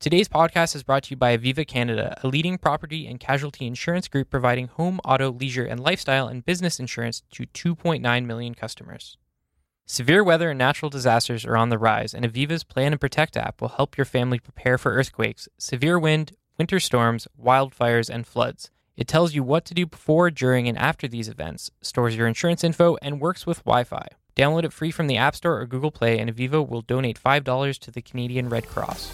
Today's podcast is brought to you by Aviva Canada, a leading property and casualty insurance group providing home, auto, leisure, and lifestyle and business insurance to 2.9 million customers. Severe weather and natural disasters are on the rise, and Aviva's Plan and Protect app will help your family prepare for earthquakes, severe wind, winter storms, wildfires, and floods. It tells you what to do before, during, and after these events, stores your insurance info, and works with Wi Fi. Download it free from the App Store or Google Play, and Aviva will donate $5 to the Canadian Red Cross.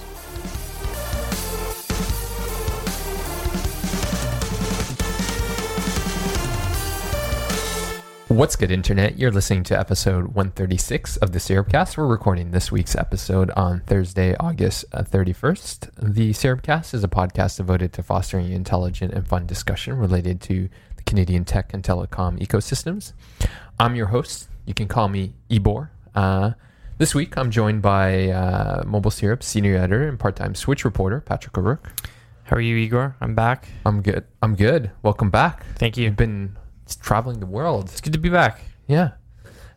What's good, Internet? You're listening to episode 136 of the Syrupcast. We're recording this week's episode on Thursday, August 31st. The Syrupcast is a podcast devoted to fostering intelligent and fun discussion related to the Canadian tech and telecom ecosystems. I'm your host. You can call me Igor. Uh, this week, I'm joined by uh, Mobile Syrup senior editor and part-time Switch reporter Patrick O'Rourke. How are you, Igor? I'm back. I'm good. I'm good. Welcome back. Thank you. You've been traveling the world. It's good to be back. Yeah.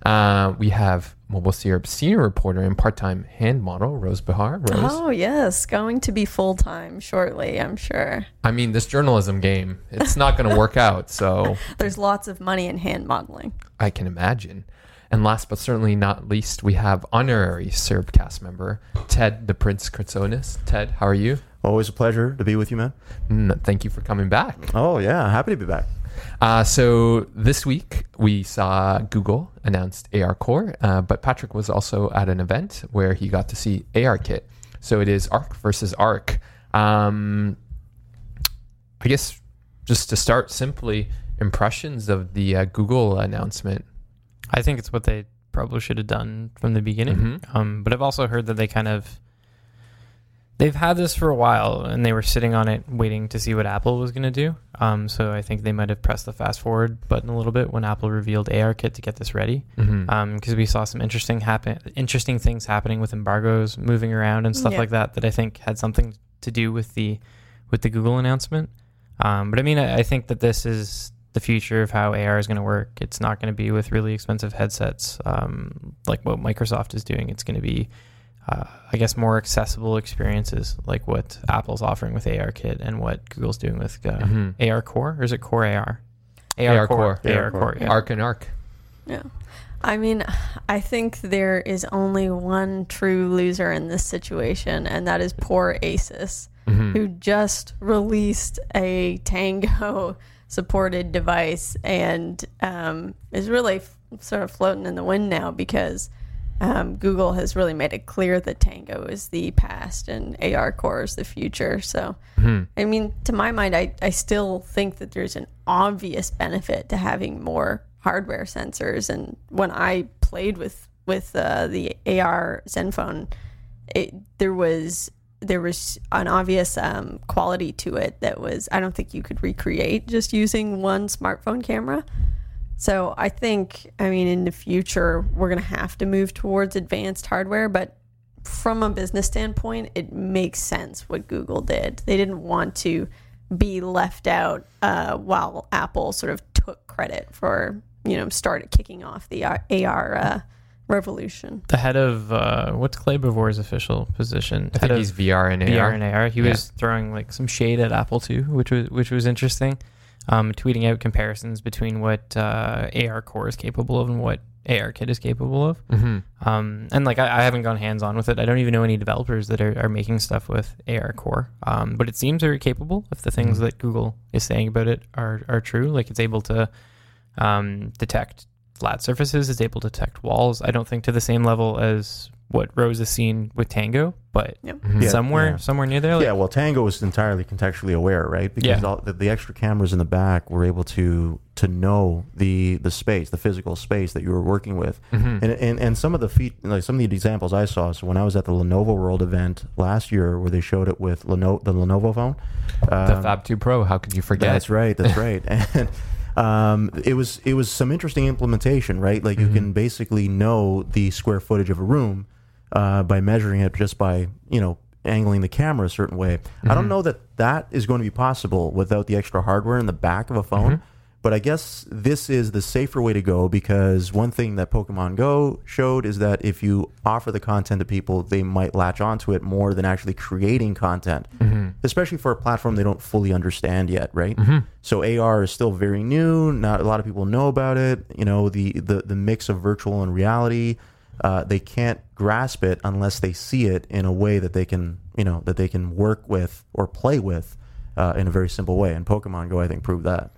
Uh, we have Mobile Syrup senior reporter and part-time hand model Rose Behar. Rose. Oh yes, going to be full time shortly. I'm sure. I mean, this journalism game, it's not going to work out. So There's lots of money in hand modeling. I can imagine. And last but certainly not least, we have honorary Syrup cast member Ted the Prince Kritsonis. Ted, how are you? Always a pleasure to be with you, man. Mm, thank you for coming back. Oh yeah, happy to be back. Uh, so this week we saw Google announced AR Core, uh, but Patrick was also at an event where he got to see AR Kit. So it is Arc versus Arc. Um, I guess just to start simply, impressions of the uh, Google announcement. I think it's what they probably should have done from the beginning. Mhm. Um, but I've also heard that they kind of they've had this for a while and they were sitting on it waiting to see what Apple was going to do. Um, so I think they might have pressed the fast forward button a little bit when Apple revealed ARKit to get this ready. Because we saw some interesting happen interesting things happening with embargoes moving around and stuff Yeah. like that that I think had something to do with the with the Google announcement. Um, but I mean, I, I think that this is the future of how AR is going to work. It's not going to be with really expensive headsets um, like what Microsoft is doing. It's going to be, uh, I guess, more accessible experiences like what Apple's offering with ARKit and what Google's doing with uh, Mhm. AR Core, or is it Core AR? AR Core. AR, AR Core. Core. yeah. Arc and Arc. Yeah. I mean, I think there is only one true loser in this situation, and that is poor Asus, Mhm. who just released a Tango supported device and um, is really f- sort of floating in the wind now because um, Google has really made it clear that Tango is the past and AR Core is the future. So, Mhm. I mean, to my mind, I, I still think that there's an obvious benefit to having more hardware sensors. And when I played with with uh, the AR Zenfone, it, there was there was an obvious um, quality to it that was I don't think you could recreate just using one smartphone camera. So I think I mean in the future we're going to have to move towards advanced hardware, but from a business standpoint, it makes sense what Google did. They didn't want to be left out uh, while Apple sort of took credit for you know started kicking off the AR uh, revolution. the head of uh, what's Clay Bavor's official position? I head think of he's VR and AR. VR and AR. He Yeah. was throwing like some shade at Apple too, which was which was interesting. Um, tweeting out comparisons between what uh, AR Core is capable of and what AR Kit is capable of. Mhm. Um, and like I, I haven't gone hands on with it. I don't even know any developers that are, are making stuff with AR Core. Um, but it seems very capable if the things Mhm. that Google is saying about it are are true. Like it's able to um, detect flat surfaces, is able to detect walls. I don't think to the same level as what Rose has seen with Tango, but Mhm. Yeah, somewhere yeah. somewhere near there. Like, yeah, well, Tango was entirely contextually aware, right? Because Yeah. all, the, the extra cameras in the back were able to to know the the space, the physical space that you were working with, Mhm. and, and and some of the feat, like some of the examples I saw. So when I was at the Lenovo World event last year, where they showed it with Lenovo, the Lenovo phone, the um, Fab 2 Pro, how could you forget? That's right. That's right. And um, it was it was some interesting implementation, right? Like you Mhm. can basically know the square footage of a room uh, by measuring it just by you know angling the camera a certain way. I don't Mhm. know that that is going to be possible without the extra hardware in the back of a phone. Mhm. But I guess this is the safer way to go because one thing that Pokemon Go showed is that if you offer the content to people, they might latch onto it more than actually creating content Mhm. especially for a platform they don't fully understand yet, right? Mhm. So AR is still very new. Not a lot of people know about it. You know, the the, the mix of virtual and reality. Uh, they can't grasp it unless they see it in a way that they can, you know, that they can work with or play with uh, in a very simple way. And Pokemon Go, I think, proved that.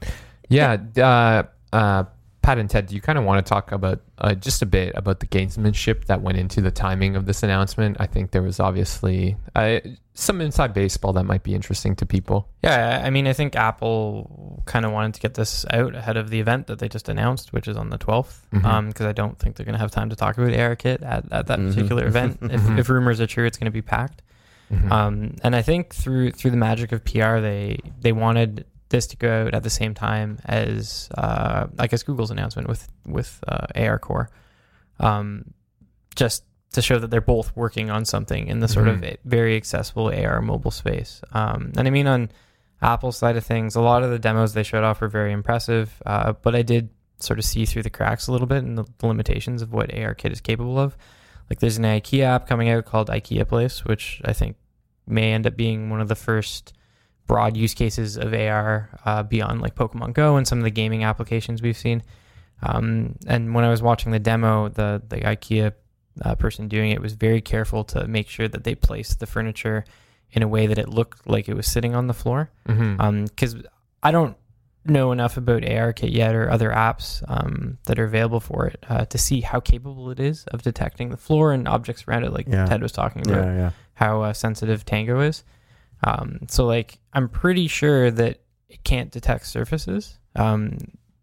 Yeah. Uh, uh, Pat and Ted, do you kind of want to talk about uh, just a bit about the gamesmanship that went into the timing of this announcement? I think there was obviously uh, some inside baseball that might be interesting to people. Yeah, I mean, I think Apple kind of wanted to get this out ahead of the event that they just announced, which is on the 12th, Mhm. because I don't think they're going to have time to talk about ARKit at, at that Mhm. particular event. If, if rumors are true, it's going to be packed. Mhm. Um, and I think through through the magic of PR, they they wanted this to go out at the same time as uh, I guess Google's announcement with with uh, AR Core, um, just to show that they're both working on something in the sort of Mhm. very accessible AR mobile space. Um, and I mean on Apple's side of things, a lot of the demos they showed off were very impressive, uh, but I did sort of see through the cracks a little bit and the, the limitations of what ARKit is capable of. Like there's an IKEA app coming out called IKEA Place, which I think may end up being one of the first broad use cases of AR uh, beyond like Pokemon Go and some of the gaming applications we've seen. Um, and when I was watching the demo, the the IKEA uh, person doing it was very careful to make sure that they placed the furniture in a way that it looked like it was sitting on the floor. Because I don't know enough about ARKit yet or other apps um, that are available for it uh, to see how capable it is of detecting the floor and objects around it, like Yeah. Ted was talking about Yeah, yeah. how uh, sensitive Tango is. Um, so like I'm pretty sure that it can't detect surfaces. Um,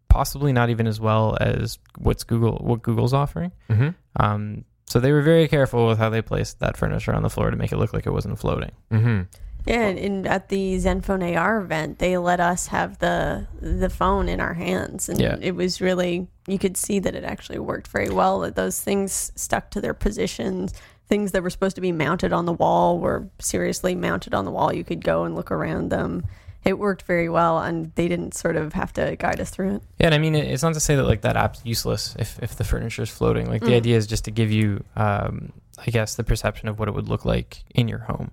possibly not even as well as what's Google what Google's offering. Mhm. Um, so they were very careful with how they placed that furniture on the floor to make it look like it wasn't floating. Mhm. Yeah, and, and at the Zenfone AR event, they let us have the the phone in our hands, and Yeah. it was really you could see that it actually worked very well. That those things stuck to their positions. Things that were supposed to be mounted on the wall were seriously mounted on the wall. You could go and look around them. It worked very well, and they didn't sort of have to guide us through it. Yeah, and I mean, it's not to say that like that app's useless if if the furniture is floating. Like the Mm. idea is just to give you, um, I guess, the perception of what it would look like in your home.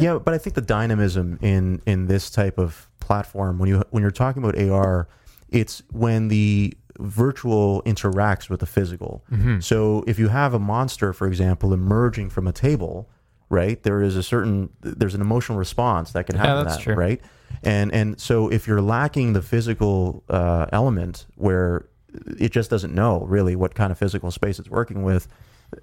Yeah, but I think the dynamism in in this type of platform when you when you're talking about AR, it's when the virtual interacts with the physical. Mhm. So if you have a monster, for example, emerging from a table, right, there is a certain there's an emotional response that can Yeah, happen. that's that, true. right? And and so if you're lacking the physical uh, element where it just doesn't know really what kind of physical space it's working with,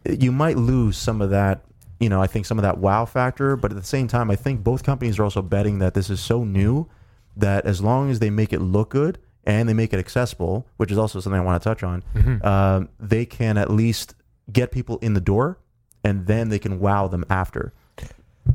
you might lose some of that. You know, I think some of that wow factor, but at the same time, I think both companies are also betting that this is so new that as long as they make it look good and they make it accessible, which is also something I want to touch on, Mhm. um, they can at least get people in the door and then they can wow them after.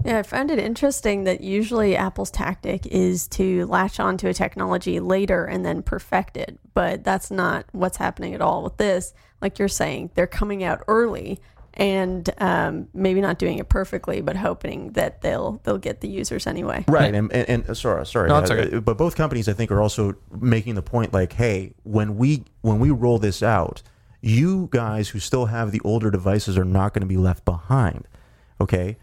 Yeah, I found it interesting that usually Apple's tactic is to latch onto a technology later and then perfect it. But that's not what's happening at all with this. Like you're saying, they're coming out early and um, maybe not doing it perfectly, but hoping that they'll they'll get the users anyway. Right, and, and, and sorry, sorry, No, it's okay. uh, but both companies I think are also making the point like, hey, when we when we roll this out, you guys who still have the older devices are not going to be left behind. Okay,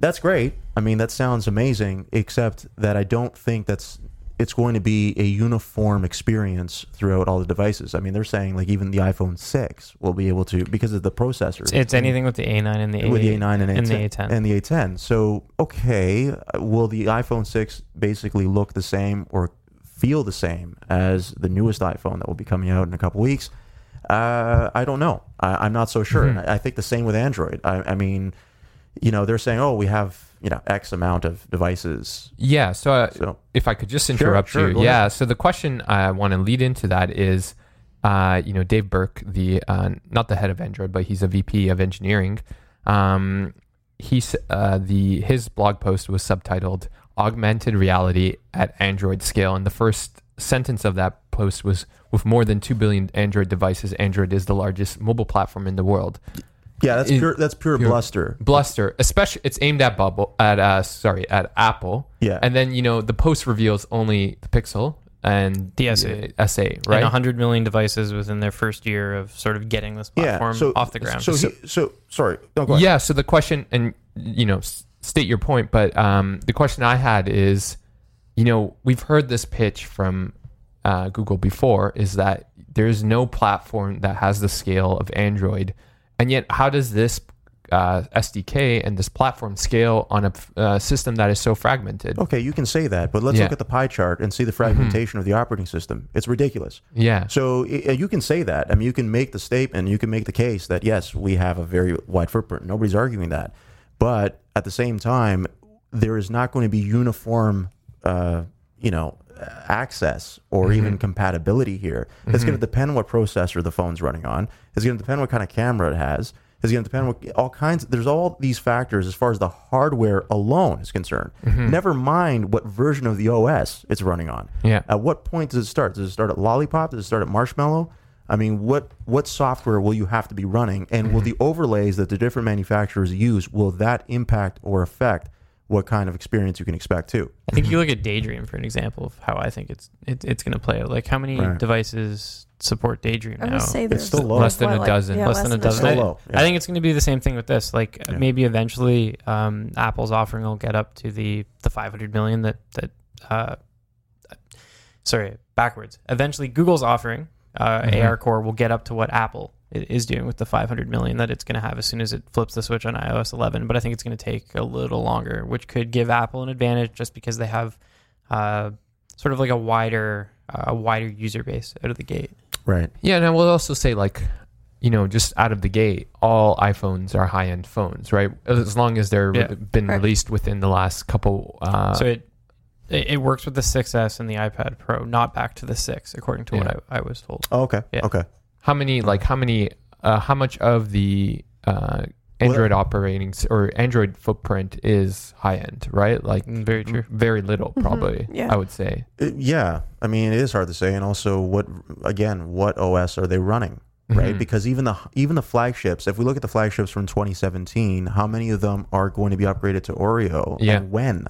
that's great. I mean, that sounds amazing, except that I don't think that's it's going to be a uniform experience throughout all the devices. I mean, they're saying like even the iPhone six will be able to because of the processor. It's, it's anything with the A9 and the A8. with the A9 and, and the A10, A10. and the A10. So, okay, will the iPhone 6 basically look the same or feel the same as the newest iPhone that will be coming out in a couple weeks? Uh, I don't know. I, I'm not so sure. Mhm. I, I think the same with Android. I, I mean, you know, they're saying, oh, we have you know X amount of devices. Yeah. So, uh, So if I could just interrupt sure, you. go Yeah. So the question I want to lead into that is, uh, you know, Dave Burke, the uh, not the head of Android, but he's a VP of engineering. Um, he's uh, the his blog post was subtitled "Augmented Reality at Android Scale," and the first sentence of that post was, "With more than two billion Android devices, Android is the largest mobile platform in the world." Yeah, that's It- pure. That's pure, pure- bluster. Bluster, especially it's aimed at Bubble at uh sorry at Apple. Yeah. And then you know the post reveals only the Pixel and The S8. uh, S8, And right? 100 million devices within their first year of sort of getting this platform off the ground. So, he, so sorry. No, go ahead. yeah. So the question, and you know, state your point, but um, the question I had is, you know, we've heard this pitch from uh, Google before, is that there's no platform that has the scale of Android, and yet how does this uh, SDK and this platform scale on a uh, system that is so fragmented? Okay, you can say that, but let's Yeah. look at the pie chart and see the fragmentation of the operating system. It's ridiculous. Yeah. So i- you can say that. I mean, you can make the statement, you can make the case that yes, we have a very wide footprint. Nobody's arguing that, but at the same time, there is not going to be uniform, uh, you know, access or even mm-hmm. compatibility here. It's going to mm-hmm. depend on what processor the phone's running on. It's going to depend what kind of camera it has. It's going to depend what all kinds. There's all these factors as far as the hardware alone is concerned. Mm-hmm. Never mind what version of the OS it's running on. Yeah. At what point does it start? Does it start at Lollipop? Does it start at Marshmallow? I mean, what what software will you have to be running, and will the overlays that the different manufacturers use will that impact or affect what kind of experience you can expect too? I think you look at Daydream for an example of how I think it's it, it's going to play out. Like how many Right. devices support Daydream I now? would say there's still low. Less than a dozen. yeah, less than a dozen. I, low. I think it's going to be the same thing with this. Like Yeah. maybe eventually, um, Apple's offering will get up to the the 500 million that that. Uh, sorry, backwards. Eventually, Google's offering uh, Mhm. AR Core will get up to what Apple i- is doing with the 500 million that it's going to have as soon as it flips the switch on iOS 11. But I think it's going to take a little longer, which could give Apple an advantage just because they have uh, sort of like a wider uh, a wider user base out of the gate. Right. Yeah, and I will also say like, you know, just out of the gate, all iPhones are high end phones, right? As long as they're Yeah. been Right. released within the last couple. Uh, so it, it it works with the 6S and the iPad Pro, not back to the 6, according to Yeah. what I, I was told. Oh, okay. Yeah. Okay. How many like how many uh, how much of the uh, Android operating s- or Android footprint is high end, right? Like Mm, Very true. very little, Mhm. probably. Yeah. I would say. It- yeah. I mean, it is hard to say, and also what again, what OS are they running? Right, Mhm. because even the even the flagships. If we look at the flagships from 2017, how many of them are going to be upgraded to Oreo? Yeah. And when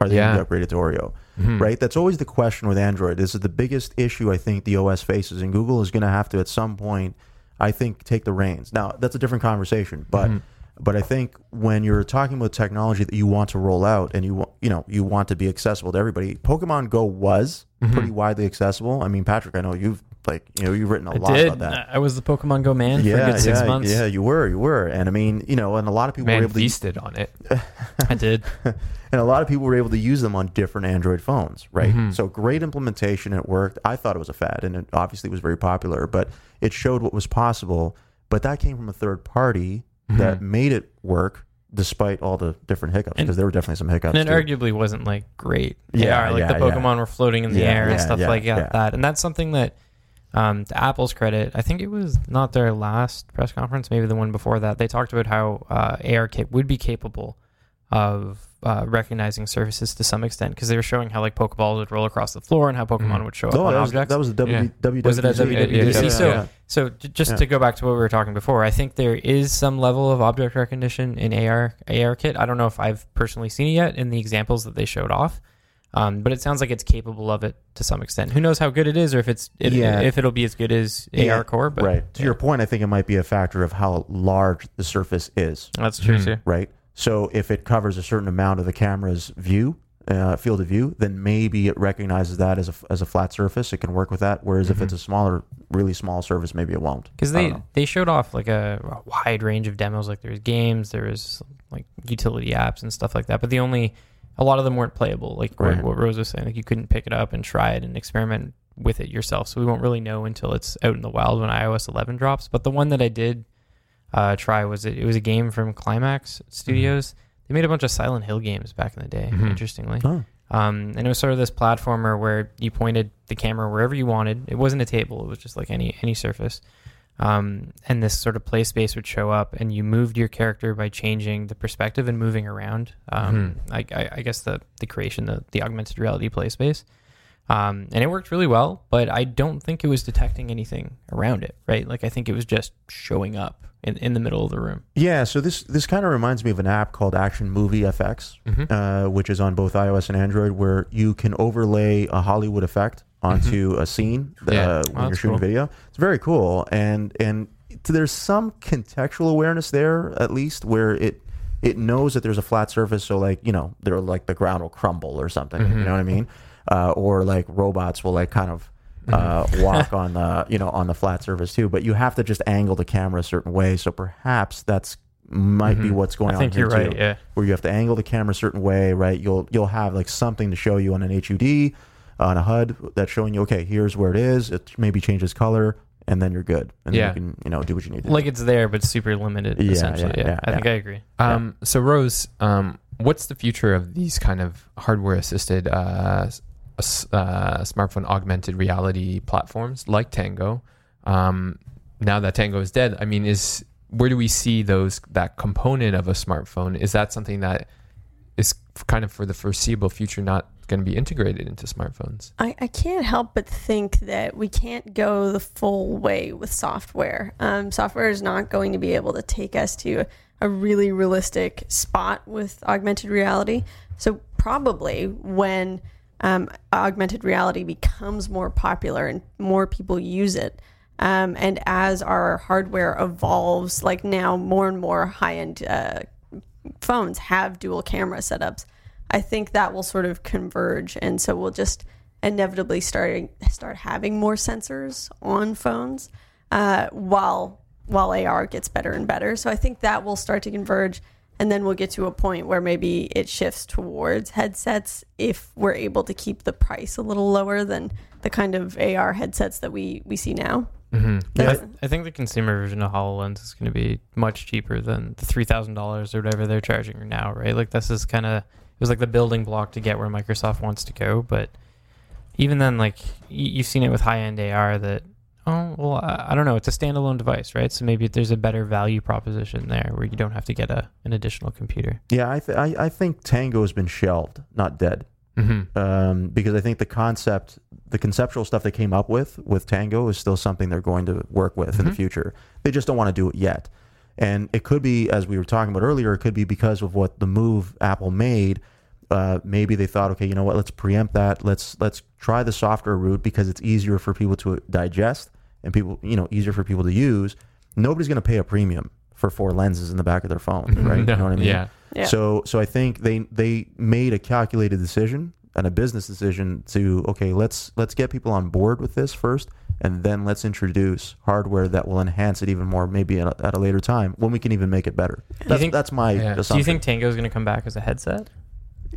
are they Yeah. going to be upgraded to Oreo? Mhm. right? That's always the question with Android. This is the biggest issue I think the OS faces, and Google is going to have to at some point, I think, take the reins. Now that's a different conversation, but Mhm. but I think when you're talking about technology that you want to roll out and you wa- you know you want to be accessible to everybody, Pokemon Go was Mhm. pretty widely accessible. I mean, Patrick, I know you've like you know you've written a I lot did. about that. I was the Pokemon Go man for a good six yeah, months. yeah, you were, you were, and I mean, you know, and a lot of people Man were able to feasted on it. I did. and a lot of people were able to use them on different Android phones, right? Mhm. So great implementation. It worked. I thought it was a fad, and it obviously was very popular. But it showed what was possible. But that came from a third party that Mhm. made it work, despite all the different hiccups, because there were definitely some hiccups. And it too. arguably wasn't like great. Yeah, AR. like yeah, the yeah. Pokemon were floating in the Yeah, air and stuff yeah, like that, yeah. that. And that's something that, um, to Apple's credit, I think it was not their last press conference, maybe the one before that. They talked about how uh, AR kit would be capable of uh, recognizing surfaces to some extent because they were showing how like Pokeballs would roll across the floor and how Pokemon Mhm. would show up Oh, on that was, objects. that was the w, Yeah. WWDC. Was it at WWDC? Yeah, So- yeah. So just Yeah. to go back to what we were talking before, I think there is some level of object recognition in AR AR kit. I don't know if I've personally seen it yet in the examples that they showed off, um, but it sounds like it's capable of it to some extent. Who knows how good it is, or if it's it, Yeah. if it'll be as good as Yeah. AR Core. But right. To your point, I think it might be a factor of how large the surface is. that's true Mhm. too. right? So if it covers a certain amount of the camera's view, uh, field of view, then maybe it recognizes that as a, as a flat surface. It can work with that. Whereas if Mhm. it's a smaller, really small surface, maybe it won't. Because they they showed off like a, a wide range of demos. Like there was games, there was like utility apps and stuff like that. But the only a lot of them weren't playable. Like what- Right. what Rose was saying, like you couldn't pick it up and try it and experiment with it yourself. So we won't really know until it's out in the wild when iOS 11 drops. But the one that I did uh, try was it, it was a game from Climax Studios. They made a bunch of Silent Hill games back in the day, Mhm. interestingly. Oh. Um, and it was sort of this platformer where you pointed the camera wherever you wanted. It wasn't a table; it was just like any any surface. Um, and this sort of play space would show up, and you moved your character by changing the perspective and moving around. Um, I, I, I guess the the creation, the the augmented reality play space. Um, and it worked really well, but I don't think it was detecting anything around it, right? Like I think it was just showing up in, in the middle of the room. Yeah, so this this kind of reminds me of an app called Action Movie FX, Mhm. uh, which is on both iOS and Android, where you can overlay a Hollywood effect onto a scene uh, Yeah. when Oh, you're shooting cool. video. It's very cool, and and there's some contextual awareness there, at least, where it it knows that there's a flat surface, so like you know, they're like the ground will crumble or something. You know what I mean? Uh, or like robots will like kind of uh, walk on the you know on the flat surface too. But you have to just angle the camera a certain way. So perhaps that's might be Mhm. what's going I on here right. too, Yeah. where you have to angle the camera a certain way, right? You'll you'll have like something to show you on an HUD on a HUD that's showing you okay, here's where it is. It maybe changes color, and then you're good, and Yeah. then you can you know do what you need to. Like do. it's there, but super limited. Yeah, essentially. yeah, Yeah, yeah, I think yeah. I agree. Um, so Rose, um, what's the future of these kind of hardware-assisted uh, s- s- uh, smartphone augmented reality platforms like Tango? Um, now that Tango is dead, I mean, is where do we see those that component of a smartphone? Is that something that is kind of for the foreseeable future not going to be integrated into smartphones? I, I can't help but think that we can't go the full way with software. Um, software is not going to be able to take us to a, really realistic spot with augmented reality. So, probably when um, augmented reality becomes more popular and more people use it, um, and as our hardware evolves, like now more and more high end uh, phones have dual camera setups. I think that will sort of converge, and so we'll just inevitably start start having more sensors on phones uh, while while AR gets better and better. So I think that will start to converge, and then we'll get to a point where maybe it shifts towards headsets if we're able to keep the price a little lower than the kind of AR headsets that we we see now. Mm-hmm. Yeah, I, That's- I think the consumer version of Hololens is going to be much cheaper than the three thousand dollars or whatever they're charging now, right? Like this is kind of it was like the building block to get where Microsoft wants to go, but even then, like you've seen it with high end AR that oh well, I, I don't know, it's a standalone device, right? So maybe there's a better value proposition there where you don't have to get a an additional computer. yeah, I, th- I I think Tango has been shelved, not dead. Mm-hmm. um, because I think the concept, the conceptual stuff they came up with with Tango is still something they're going to work with in the Mhm. future. They just don't want to do it yet, and it could be, as we were talking about earlier, it could be because of what the move Apple made. Uh, maybe they thought, okay, you know what? Let's preempt that. Let's let's try the software route because it's easier for people to digest and people, you know, easier for people to use. Nobody's going to pay a premium for four lenses in the back of their phone, right? No, You know what I mean? Yeah. Yeah. So so I think they they made a calculated decision and a business decision to okay let's let's get people on board with this first and then let's introduce hardware that will enhance it even more maybe at a, at a later time when we can even make it better. That's, think- that's my Yeah. Do you assumption. Do you think Tango is going to come back as a headset?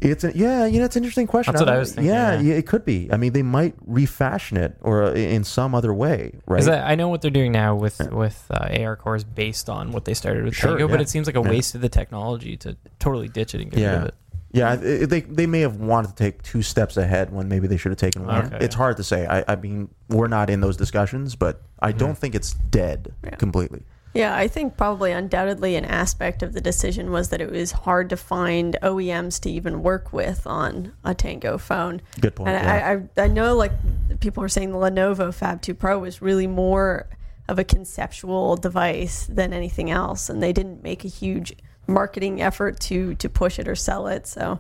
it's a, yeah you know it's an interesting question. That's what I don't- was thinking, Yeah, yeah. yeah, it could be. I mean they might refashion it or uh, in some other way, right? Because I, I know what they're doing now with with uh, AR cores based on what they started with Sure, Tango, but it seems like a Yeah. waste of the technology to totally ditch it and get rid of it. Yeah, I- I- they they may have wanted to take two steps ahead when maybe they should have taken one. Okay. It's hard to say. I, I mean, we're not in those discussions, but I hmm. don't think it's dead Yeah. completely. Yeah, I think probably undoubtedly an aspect of the decision was that it was hard to find OEMs to even work with on a Tango phone. Good point. And yeah. I, I, I know like people were saying the Lenovo Fab 2 Pro was really more of a conceptual device than anything else. And they didn't make a huge marketing effort to, to push it or sell it. So,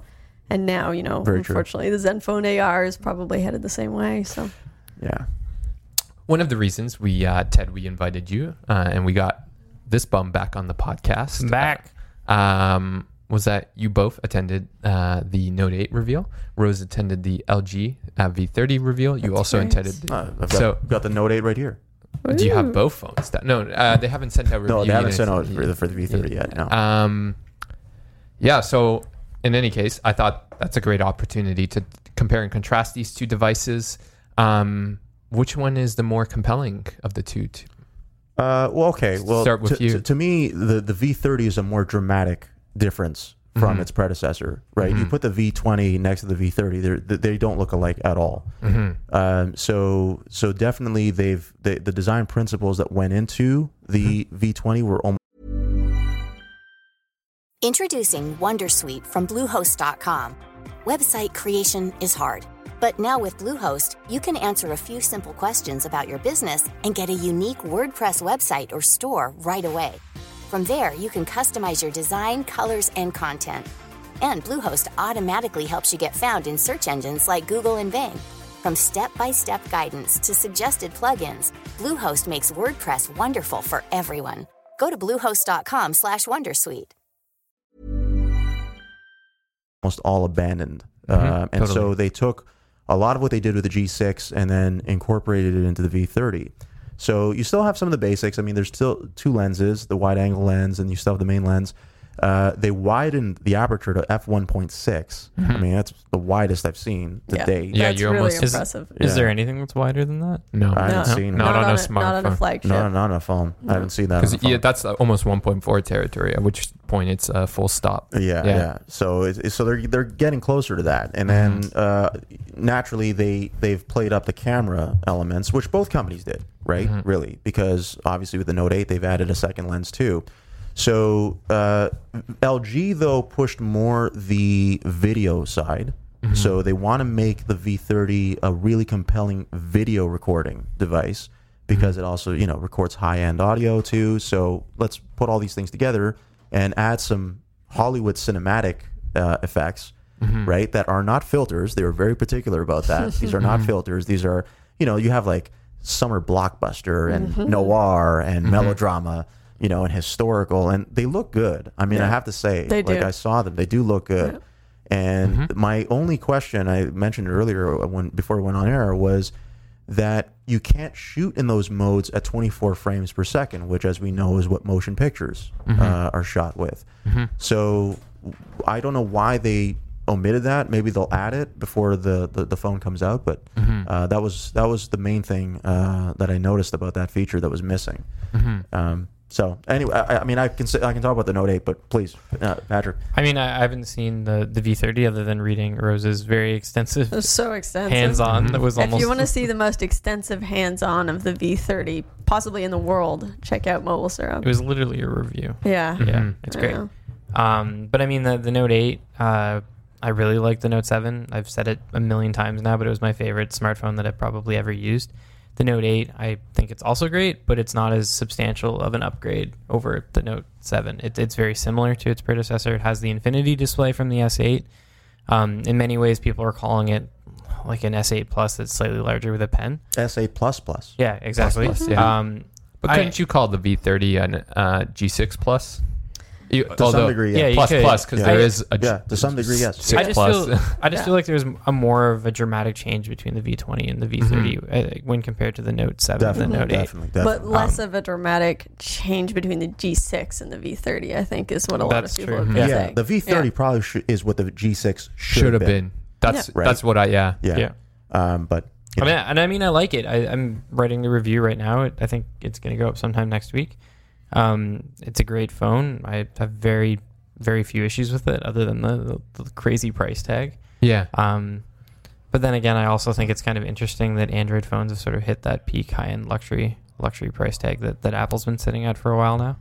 and now, you know, Very true. unfortunately, the Zenfone AR is probably headed the same way. So, yeah. One of the reasons we, uh, Ted, we invited you uh, and we got this bum back on the podcast. Back. um, was that you both attended uh, the Note 8 reveal. Rose attended the LG uh, V30 reveal. You That's also great. attended. Uh, I've got, So- got the Note 8 right here. Do you have both phones? That- no, uh, they haven't sent out. No, they haven't sent out for the, for the V30 yet. No. Um, yeah. So, in any case, I thought that's a great opportunity to compare and contrast these two devices. Um, which one is the more compelling of the two? T- Uh, well, okay. Well, Start with to, you. To, to me, the the V30 is a more dramatic difference from Mhm. its predecessor, right? You Mhm. put the V20 next to the V30, they're, they they don't look alike at all. Mhm. Um, so so definitely they've the, the design principles that went into the V20 were almost Introducing Wondersuite from Bluehost.com. Website creation is hard, but now with Bluehost, you can answer a few simple questions about your business and get a unique WordPress website or store right away. From there, you can customize your design, colors, and content. And Bluehost automatically helps you get found in search engines like Google and Bing. From step-by-step guidance to suggested plugins, Bluehost makes WordPress wonderful for everyone. Go to bluehost.com/wondersuite. almost all abandoned. Mhm, Um, and so they took a lot of what they did with the G6 and then incorporated it into the V30. So you still have some of the basics. I mean, there's still two lenses, the wide angle lens, and you still have the main lens. Uh, they widened the aperture to f1.6. I mean, that's the widest I've seen to Yeah. date. Yeah, That's you really almost- Is- impressive. Is Yeah. there anything that's wider than that? No, I haven't No. seen Not on a smartphone. Not on a flagship. No, not on a phone. I haven't seen that. Because yeah, that's uh, almost 1.4 territory. At which point it's a full stop. Yeah, Yeah. yeah. So it's, it's- so they're they're getting closer to that, and then uh, naturally they they've played up the camera elements, which both companies did, right? Really, because obviously with the Note Eight they've added a second lens too. So uh, LG though pushed more the video side. Mm-hmm. So they want to make the V30 a really compelling video recording device because mm-hmm. it also you know records high end audio too. So let's put all these things together and add some Hollywood cinematic uh, effects, mm-hmm. right? That are not filters. They were very particular about that. these are not filters. These are you know you have like summer blockbuster and noir and melodrama. You know, and historical, and they look good. I mean, I have to say, They like do. I saw them, they do look good. And my only question, I mentioned it earlier when before we went on air, was that you can't shoot in those modes at 24 frames per second, which, as we know, is what motion pictures uh, are shot with. So I don't know why they omitted that. Maybe they'll add it before the, the, the phone comes out. But uh, that was that was the main thing uh, that I noticed about that feature that was missing. Um, so anyway, I, I mean, I can say, I can talk about the Note 8, but please, uh, Patrick. I mean, I, I haven't seen the, the V30 other than reading Rose's very extensive so extensive. hands-on. That was If you want to see the most extensive hands-on of the V30, possibly in the world, check out Mobile Syrup. it was literally a review. yeah. Yeah, Mhm. it's great. know. Um, but I mean, the, the Note 8, uh, I really like the Note 7. I've said it a million times now, but it was my favorite smartphone that I've probably ever used. The Note 8, I think it's also great, but it's not as substantial of an upgrade over the Note 7. It, it's very similar to its predecessor. It has the Infinity display from the S8. Um, in many ways, people are calling it like an S8 Plus that's slightly larger with a pen. S8 plus plus. Yeah, exactly. plus, yeah. Um, But couldn't you call the V30 an uh, G6 plus? You, To some degree, yeah, yeah. plus could. plus because Yeah. there is a Yeah, to some degree, yes. Six I just plus. feel I just Yeah. feel like there's a more of a dramatic change between the V20 and the V30 uh, when compared to the Note 7 definitely, and the Note 8. definitely, definitely. But less of a dramatic change between the G6 and the V30, I think, is what a lot of people true. have been yeah, saying. the V30 Yeah. probably should, is what the G6 should have been. That's Yeah. Right. that's what I yeah. Yeah. Yeah. Um, but I know, mean, and I mean, I like it. I, I'm writing the review right now. It, I think it's going to go up sometime next week. Um, it's a great phone. I have very, very few issues with it, other than the, the, the crazy price tag. Yeah. Um, but then again, I also think it's kind of interesting that Android phones have sort of hit that peak high-end luxury luxury price tag that, that Apple's been sitting at for a while now.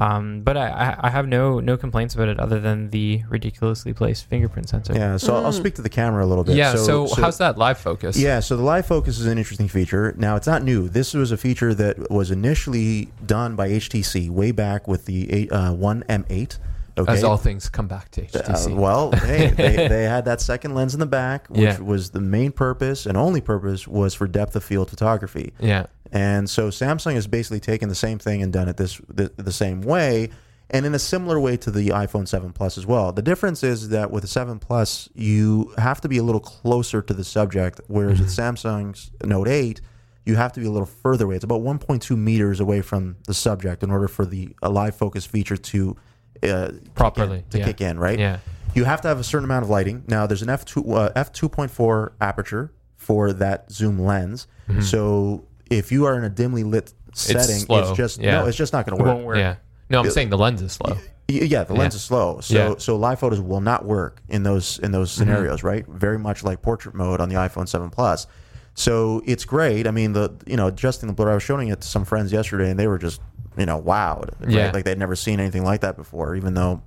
Um, but I, I- I have no no complaints about it other than the ridiculously placed fingerprint sensor. yeah. So I'll speak to the camera a little bit. Yeah. So, how's that live focus? Yeah, so the live focus is an interesting feature. Now, it's not new. This was a feature that was initially done by HTC way back with the eight- uh, One M8. Okay. As all things come back to HTC. Uh, well, hey, they, they had that second lens in the back, which Yeah. was the main purpose and only purpose was for depth of field photography. yeah. And so Samsung has basically taken the same thing and done it this the, the same way, and in a similar way to the iPhone 7 Plus as well. The difference is that with the 7 Plus, you have to be a little closer to the subject, whereas with Samsung's Note 8, you have to be a little further away. It's about 1.2 meters away from the subject in order for the live focus feature to uh, Properly, kick in, to yeah. kick in, right? Yeah. You have to have a certain amount of lighting. Now, there's an f2 uh, f2.4 aperture for that zoom lens. Mhm. So if you are in a dimly lit setting, it's, slow, just yeah. no, it's just not going to work. won't work. Yeah. No, I'm It- saying the lens is slow. Yeah, the lens Yeah. is slow. So Yeah. so live photos will not work in those in those Mhm. scenarios, right? Very much like portrait mode on the iPhone 7 Plus. So it's great. I mean, the you know adjusting the blur. I was showing it to some friends yesterday, and they were just you know wowed. right? Yeah. like they'd never seen anything like that before, even though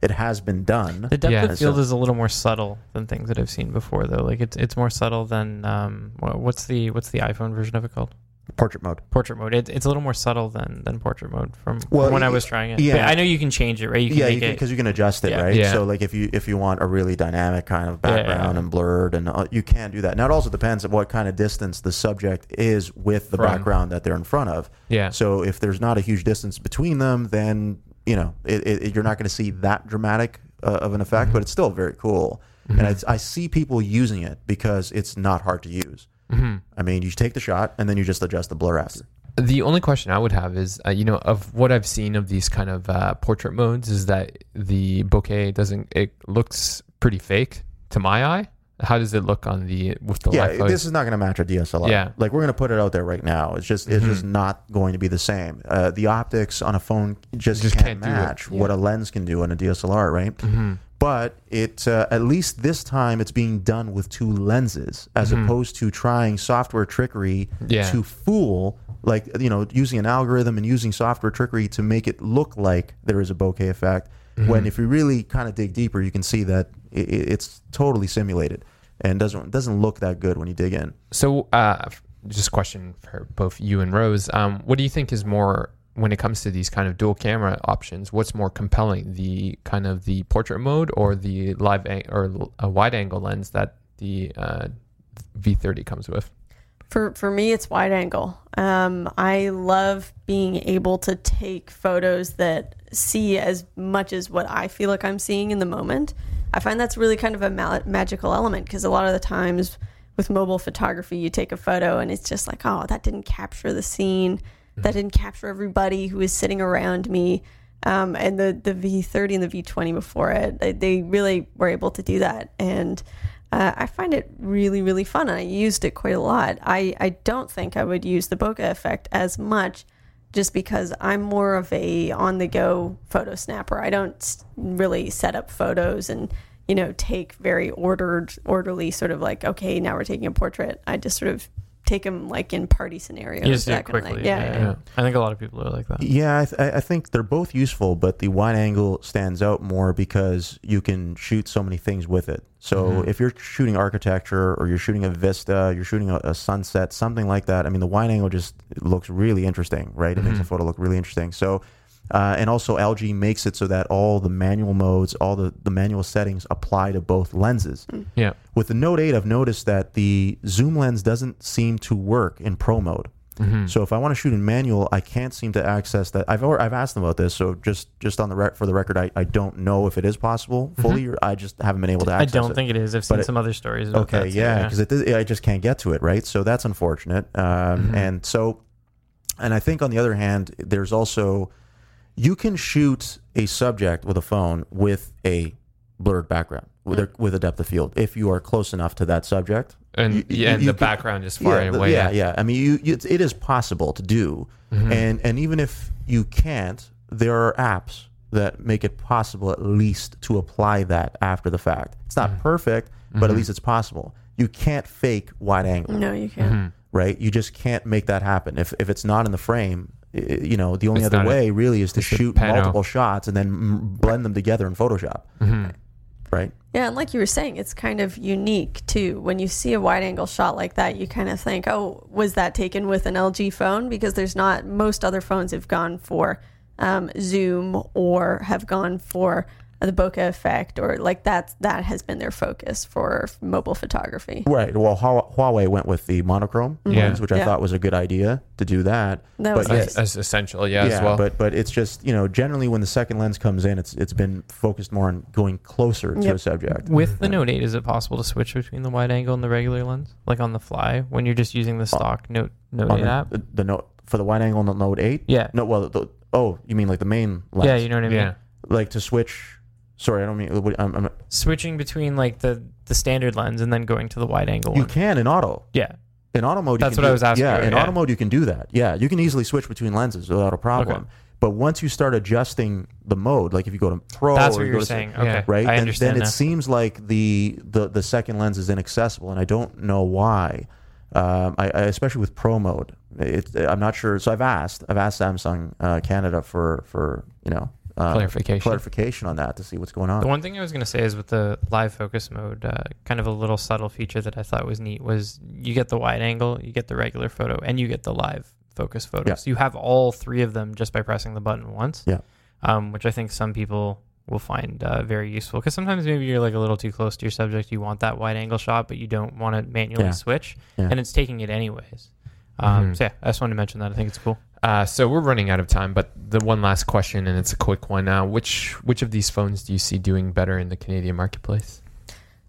it has been done. The depth Yeah. of field So- is a little more subtle than things that I've seen before, though. Like it's it's more subtle than um, what's the what's the iPhone version of it called? Portrait mode. Portrait mode. It, it's a little more subtle than than portrait mode from Well, when I was trying it. yeah. But I know you can change it, right? You can yeah, make you because you can adjust it, Yeah. right? Yeah. So like if you if you want a really dynamic kind of Yeah, yeah, background yeah. and blurred, and uh, you can do that. Now it also depends on what kind of distance the subject is with the From. background that they're in front of. Yeah. So if there's not a huge distance between them, then you know it, it, you're not going to see that dramatic uh, of an effect, but it's still very cool. And I, I see people using it because it's not hard to use. Hmm I mean, you take the shot and then you just adjust the blur after. The only question I would have is, uh, you know, of what I've seen of these kind of uh, portrait modes, is that the bokeh doesn't. It looks pretty fake to my eye. How does it look on the with the yeah, this is not going to match a DSLR. Yeah. like we're going to put it out there right now. It's just it's just Mhm. not going to be the same. Uh, the optics on a phone just, Just can't, can't match what a lens can do on a DSLR, right? hmm But it uh, at least this time it's being done with two lenses as Mhm. opposed to trying software trickery Yeah. to fool like you know using an algorithm and using software trickery to make it look like there is a bokeh effect when Mhm. if you really kind of dig deeper you can see that i i- it's totally simulated and doesn't doesn't look that good when you dig in So, uh, just a question for both you and Rose. Um, what do you think is more when it comes to these kind of dual camera options? What's more compelling, the kind of the portrait mode or the live ang- or l- a wide angle lens that the uh, V30 comes with? For for me, it's wide angle. Um, I love being able to take photos that see as much as what I feel like I'm seeing in the moment. I find that's really kind of a ma- magical element because a lot of the times with mobile photography, you take a photo and it's just like, oh, that didn't capture the scene, that didn't capture everybody who was sitting around me. Um, and the the V30 and the V20 before it, they, they really were able to do that and uh, I find it really, really fun. And I used it quite a lot. I, I don't think I would use the bokeh effect as much just because I'm more of a on the go photo snapper. I don't really set up photos and, you know, take very ordered, orderly sort of like, okay, now we're taking a portrait. I just sort of take them like in party scenarios. You just do that it kind of thing. quickly. Yeah, yeah, yeah. I think a lot of people are like that. yeah I, th- I think they're both useful but the wide angle stands out more because you can shoot so many things with it so Mhm. if you're shooting architecture or you're shooting a vista you're shooting a, a sunset something like that i mean the wide angle just looks really interesting right it makes a photo look really interesting so uh, and also LG makes it so that all the manual modes, all the, the manual settings apply to both lenses. Yeah. With the Note 8, I've noticed that the zoom lens doesn't seem to work in Pro mode. hmm So if I want to shoot in manual, I can't seem to access that. I've already, I've asked them about this, so just just on the rec- for the record, I, I don't know if it is possible fully, or I just haven't been able to I don't it. think it is. I've seen it- some other stories. About Okay, that too, yeah, because I just can't get to it, right? So that's unfortunate. Um, Mhm. And so, and I think on the other hand, there's also you can shoot a subject with a phone with a blurred background with a, with a depth of field if you are close enough to that subject. And You- yeah, and you the can- background is far yeah, away. yeah, yeah. I mean, you, you, it's- it is possible to do, Mhm. and and even if you can't, there are apps that make it possible at least to apply that after the fact. It's not Mhm. perfect, but at Mhm. least it's possible. You can't fake wide angle, No, you can't. Mhm. right? You just can't make that happen. If if it's not in the frame, i- you know, the only It's other not a- way really is to shoot multiple shots and then blend them together in Photoshop, Mhm. right? Yeah, and like you were saying, it's kind of unique too. When you see a wide angle shot like that, you kind of think, oh, was that taken with an LG phone? Because there's not, most other phones have gone for um, zoom or have gone for the bokeh effect or like that, that has been their focus for mobile photography. Right. Well, Hua- Huawei went with the monochrome mm-hmm. Yeah. lens, which I Yeah. thought was a good idea to do that. That But was yeah, nice. As, as essential, yeah, as well. but but it's just you know generally when the second lens comes in, it's it's been focused more on going closer to a subject. With the Note 8, is it possible to switch between the wide angle and the regular lens, like on the fly, when you're just using the uh, stock Note Note 8 the, app? the, the note for the wide angle on the Note Eight. Yeah, No, well, the, oh, you mean like the main lens? yeah, you know what I mean. yeah. like to switch Sorry, I don't mean. what- I'm, I'm, Switching between like the the standard lens and then going to the wide angle you one. can in auto. Yeah. In auto mode, you That's what I was asking Yeah, in yeah. auto mode, you can do that. Yeah, you can easily switch between lenses without a problem. Okay. But once you start adjusting the mode, like if you go to pro, That's what you you're to- saying. yeah, Okay. right? I then, understand then it seems like the, the the second lens is inaccessible, and I don't know why. Um, I, I especially with pro mode, it, I'm not sure. So I've asked, I've asked Samsung uh, Canada for for you know uh, Clarification. clarification on that to see what's going on. The one thing I was going to say is with the live focus mode, uh, kind of a little subtle feature that I thought was neat was you get the wide angle, you get the regular photo, and you get the live focus photo. Yeah. So you have all three of them just by pressing the button once. Yeah. Um, which I think some people will find uh, very useful because sometimes maybe you're like a little too close to your subject, you want that wide angle shot, but you don't want to manually Yeah. switch, Yeah. and it's taking it anyways. Um, Mhm. So yeah, I just wanted to mention that. I think it's cool. Uh, so we're running out of time, but the one last question, and it's a quick one. Now, which which of these phones do you see doing better in the Canadian marketplace?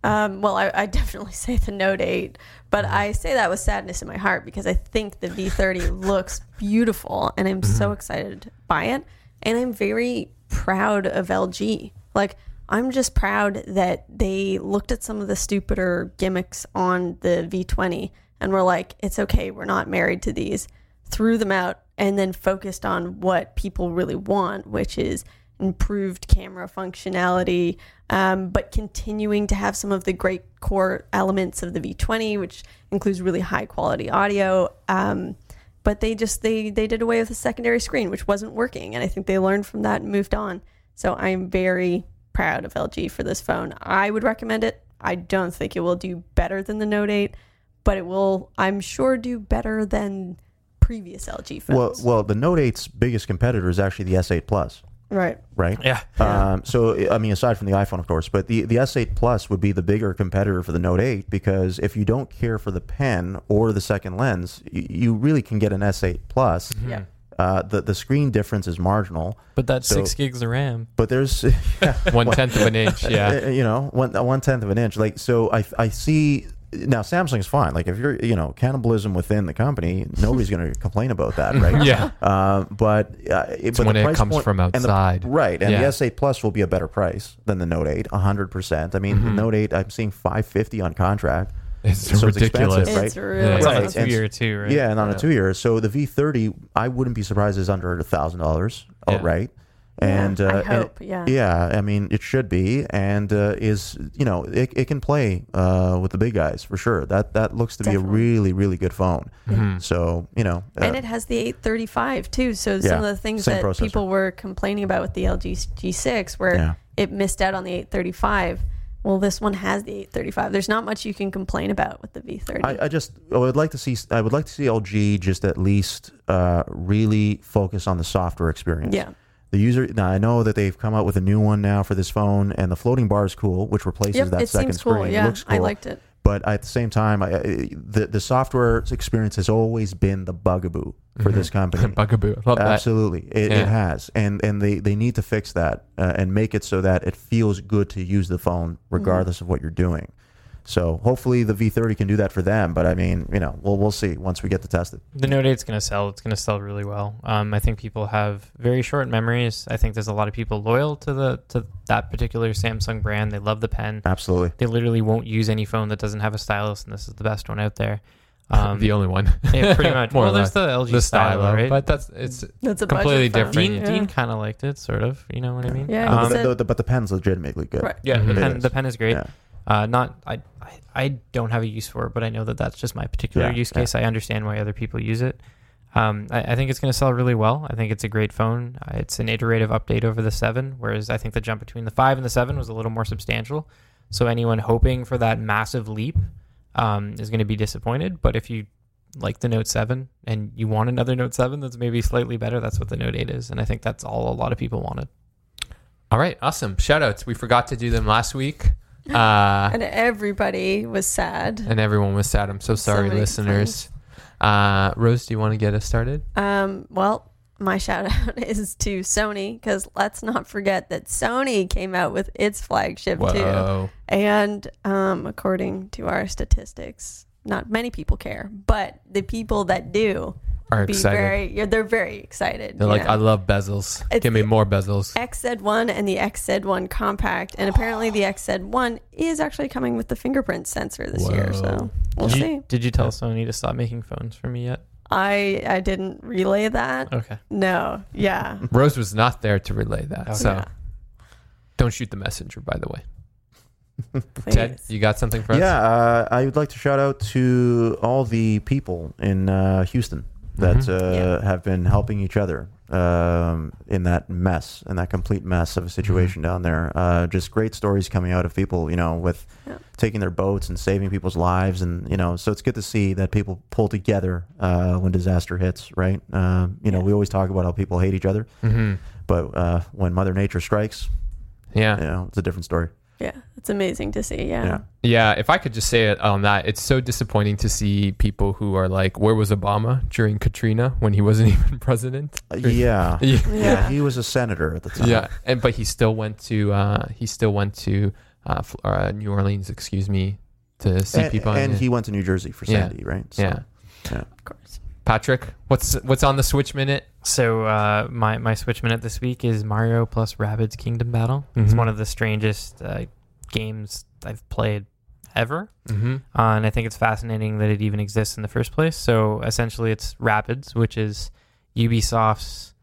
Um, well, I, I definitely say the Note 8, but I say that with sadness in my heart because I think the V30 looks beautiful and I'm so excited by it. And I'm very proud of LG. Like, I'm just proud that they looked at some of the stupider gimmicks on the V20 and were like, it's okay, we're not married to these, threw them out, and then focused on what people really want, which is improved camera functionality, um, but continuing to have some of the great core elements of the V20, which includes really high quality audio. Um, but they just they they did away with the secondary screen, which wasn't working, and I think they learned from that and moved on. So I'm very proud of LG for this phone. I would recommend it. I don't think it will do better than the Note 8, but it will, I'm sure, do better than previous LG well, phones. well, well, the Note 8's biggest competitor is actually the S8 Plus, right. right? Yeah. Um, so I mean, aside from the iPhone, of course, but the the S8 Plus would be the bigger competitor for the Note 8 because if you don't care for the pen or the second lens, you, you really can get an S8 Plus. Yeah. Uh, the the screen difference is marginal, But that's So- six gigs of RAM. but there's yeah, One tenth of an inch. Yeah. you know one one tenth of an inch. Like so, I I see. Now Samsung's fine. Like if you're, you know, cannibalism within the company, nobody's going to complain about that, right? Yeah. Uh, but uh, it, but when the it price comes point- from and the- outside. right? And Yeah. the S8 Plus will be a better price than the Note 8, hundred percent. I mean, Mm-hmm. the Note 8, I'm seeing five fifty on contract. It's So it's ridiculous. expensive, right? It's really Yeah. It's on a two-year too, right? Yeah, and on a two year. So the V30, I wouldn't be surprised is under a thousand dollars Yeah. outright. Yeah, And uh, I and- yeah. yeah. I mean, it should be, and uh, is you know, it, it can play uh, with the big guys for sure. That that looks to be a really really good phone. Mhm. So you know, uh, and it has the 835 too. So some Yeah, of the things that processor. people were complaining about with the LG G6, where Yeah. it missed out on the 835. Well, this one has the 835. There's not much you can complain about with the V30. I, I just I would like to see I would like to see LG just at least uh, really focus on the software experience. yeah, The user now I know that they've come out with a new one now for this phone, and the floating bar is cool, which replaces yep. that It second seems cool. screen. Yeah, it looks cool. I liked it. But at the same time, I, I- the the software experience has always been the bugaboo for this company. Bugaboo. Love that. Absolutely, it, Yeah. it has, and and they, they need to fix that uh, and make it so that it feels good to use the phone regardless of what you're doing. So hopefully the V30 can do that for them. But I mean, you know, we'll we'll see once we get to test it. The Note 8 is going to sell. It's going to sell really well. Um, I think people have very short memories. I think there's a lot of people loyal to the to that particular Samsung brand. They love the pen. Absolutely. They literally won't use any phone that doesn't have a stylus, and this is the best one out there. Um, the only one. yeah, pretty much. More well, or less. there's the LG the stylo, stylo, right? but that's it's That's a completely different. Dean, Yeah. Dean kind of liked it, sort of. You know what I mean? Yeah, But Um, the- the- the- but the pen's legitimately good. Right. yeah. The Mhm. pen, the is. pen is great. Yeah. Uh, not I, I I don't have a use for it, but I know that that's just my particular Yeah, use yeah. case. I understand why other people use it. Um, I, I think it's going to sell really well. I think it's a great phone. Uh, it's an iterative update over the seven, whereas I think the jump between the five and the seven was a little more substantial. So anyone hoping for that massive leap um, is going to be disappointed. But if you like the Note seven and you want another Note seven that's maybe slightly better, that's what the Note eight is, and I think that's all a lot of people wanted. all right. Awesome. Shout outs. We forgot to do them last week. Uh, And everybody was sad. and everyone was sad. I'm so So sorry, many listeners. Uh, Rose, do you want to get us started? Um, well, my shout out is to Sony because let's not forget that Sony came out with its flagship too. And um, according to our statistics, not many people care, but the people that do Are be excited. very. Yeah, they're very excited. They're like, yeah. I love bezels. It's Give me more bezels. XZ1 and the XZ1 Compact, and apparently the XZ1 is actually coming with the fingerprint sensor this year. So we'll did, see. you, did you tell Sony to stop making phones for me yet? I I didn't relay that. Okay. No. Yeah. Rose was not there to relay that. Okay. So Yeah. don't shoot the messenger, by the way. Ted, you got something for us? Yeah, uh, I would like to shout out to all the people in uh, Houston that Mhm. uh, Yeah. have been helping each other um, in that mess, in that complete mess of a situation down there. Uh, just great stories coming out of people, you know, with Yeah. taking their boats and saving people's lives, and you know, so it's good to see that people pull together uh, when disaster hits. Right? Uh, you know, we always talk about how people hate each other, Mm-hmm. but uh, when Mother Nature strikes, Yeah. you know, it's a different story. Yeah. It's amazing to see. Yeah. Yeah. Yeah, if I could just say it on that, it's so disappointing to see people who are like, "Where was Obama during Katrina when he wasn't even president?" Uh, yeah. Yeah, Yeah, Yeah. he was a senator at the time. yeah, and but he still went to uh, he still went to uh, Fl- uh, New Orleans, excuse me, to see and, people. and yeah. he went to New Jersey for Yeah. Sandy, right? So- yeah, Of course. Patrick, what's what's on the Switch minute? So uh, my my Switch minute this week is Mario plus Rabbids Kingdom Battle. It's Mhm. one of the strangest uh, games I've played ever, Mm-hmm. uh, and I think it's fascinating that it even exists in the first place. So essentially, it's Rabbids, which is Ubisoft's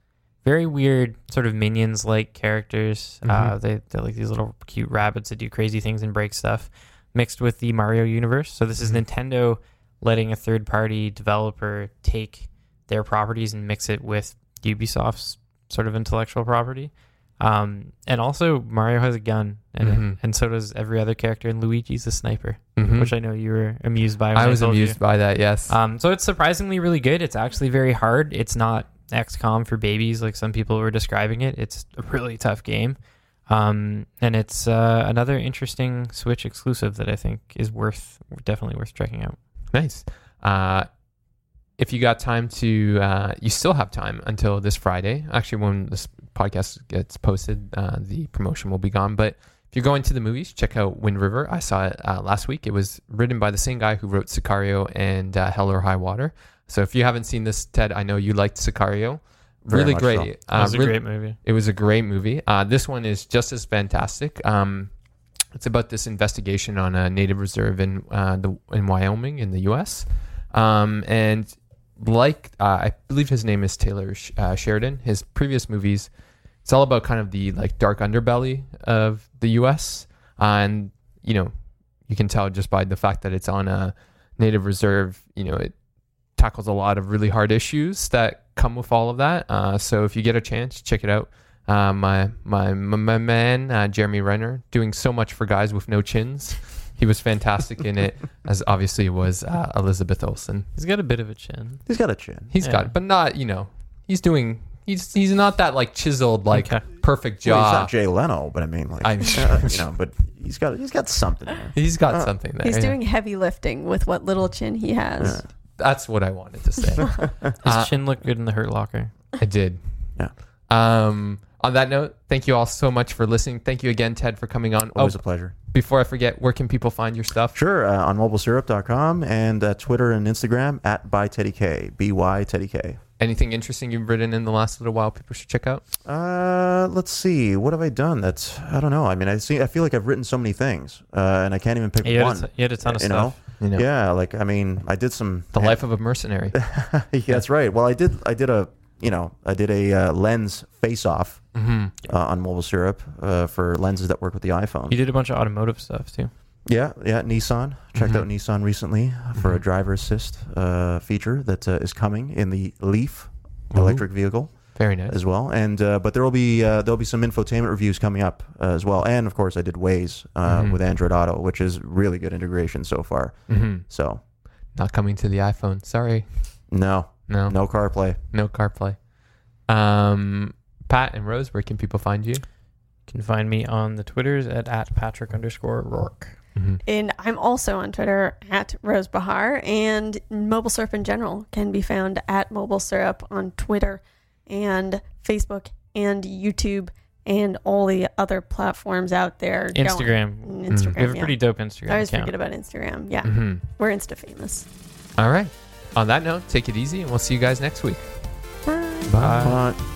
very weird sort of minions like characters. Uh, Mhm. they they're like these little cute rabbits that do crazy things and break stuff, mixed with the Mario universe. So this is Mhm. Nintendo letting a third party developer take their properties and mix it with Ubisoft's sort of intellectual property. Um, and also Mario has a gun, and Mhm. and so does every other character, and Luigi's a sniper, Mhm. which I know you were amused by. I was you. amused by that. Yes. Um, so it's surprisingly really good. It's actually very hard. It's not XCOM for babies like some people were describing it. It's a really tough game. Um, and it's uh, another interesting Switch exclusive that I think is worth definitely worth checking out. Nice. Uh, if you got time to, uh, you still have time until this Friday. Actually, when this podcast gets posted, uh, the promotion will be gone. But if you're going to the movies, check out Wind River. I saw it uh, last week. It was written by the same guy who wrote Sicario and uh, Hell or High Water. So if you haven't seen this, Ted, I know you liked Sicario. Very really much great. so. It Uh, was a really- great movie. it was a great movie. Uh, this one is just as fantastic. Um, it's about this investigation on a native reserve in uh, the in Wyoming in the U.S. Um, and like uh, I believe his name is Taylor Sh- uh, Sheridan. His previous movies, it's all about kind of the like dark underbelly of the U.S. Uh, and you know, you can tell just by the fact that it's on a native reserve. You know, it tackles a lot of really hard issues that come with all of that. Uh, so if you get a chance, check it out. Uh, my, my my my man uh, Jeremy Renner doing so much for guys with no chins. He was fantastic in it, as obviously was uh, Elizabeth Olsen. He's got a bit of a chin. He's got a chin. He's Yeah. got, but not you know, he's doing. He's he's not that like chiseled like Okay. perfect Well, he's jaw. not Jay Leno, but I mean, like, I'm uh, you know, but he's got he's got something there. he's got Uh, something there. He's yeah. doing heavy lifting with what little chin he has. Yeah. That's what I wanted to say. His Uh, chin looked good in the Hurt Locker. I did. Yeah. Um. On that note, thank you all so much for listening. Thank you again, Ted, for coming on. Always oh, a pleasure. before I forget, where can people find your stuff? Sure, uh, on mobilesyrup.com and uh, Twitter and Instagram at by Teddy K, B Y Teddy K. Anything interesting you've written in the last little while people should check out? Uh, let's see. What have I done? That's I don't know. I mean, I see. I feel like I've written so many things, uh, and I can't even pick you, one. had a, t- you had a ton of you know? stuff. You know, Yeah, like I mean, I did some the life of a mercenary. yeah, that's right. Well, I did. I did a. You know, I did a uh, lens face-off hmm uh, on Mobile Syrup uh, for lenses that work with the iPhone. You did a bunch of automotive stuff too. Yeah, yeah. Nissan checked Mhm. out Nissan recently for a Mhm. driver assist uh, feature that uh, is coming in the Leaf Ooh. electric vehicle Very nice. as well. And uh, but there will be uh, there'll be some infotainment reviews coming up uh, as well. And of course, I did Waze uh, Mhm. with Android Auto, which is really good integration so far. hmm So Not coming to the iPhone. Sorry. no, No. no CarPlay. No CarPlay. Um, Pat and Rose, where can people find you? You can find me on the Twitters at, at Patrick underscore Rourke. Mm-hmm. And I'm also on Twitter at Rose Behar, and Mobile Syrup in general can be found at Mobile Syrup on Twitter and Facebook and YouTube and all the other platforms out there. Go on. Instagram. Mm, Instagram. We have a yeah. pretty dope Instagram I always account. forget about Instagram. Yeah, Mm-hmm. we're Insta famous. All right. On that note, take it easy, and we'll see you guys next week. Bye. Bye. Hi,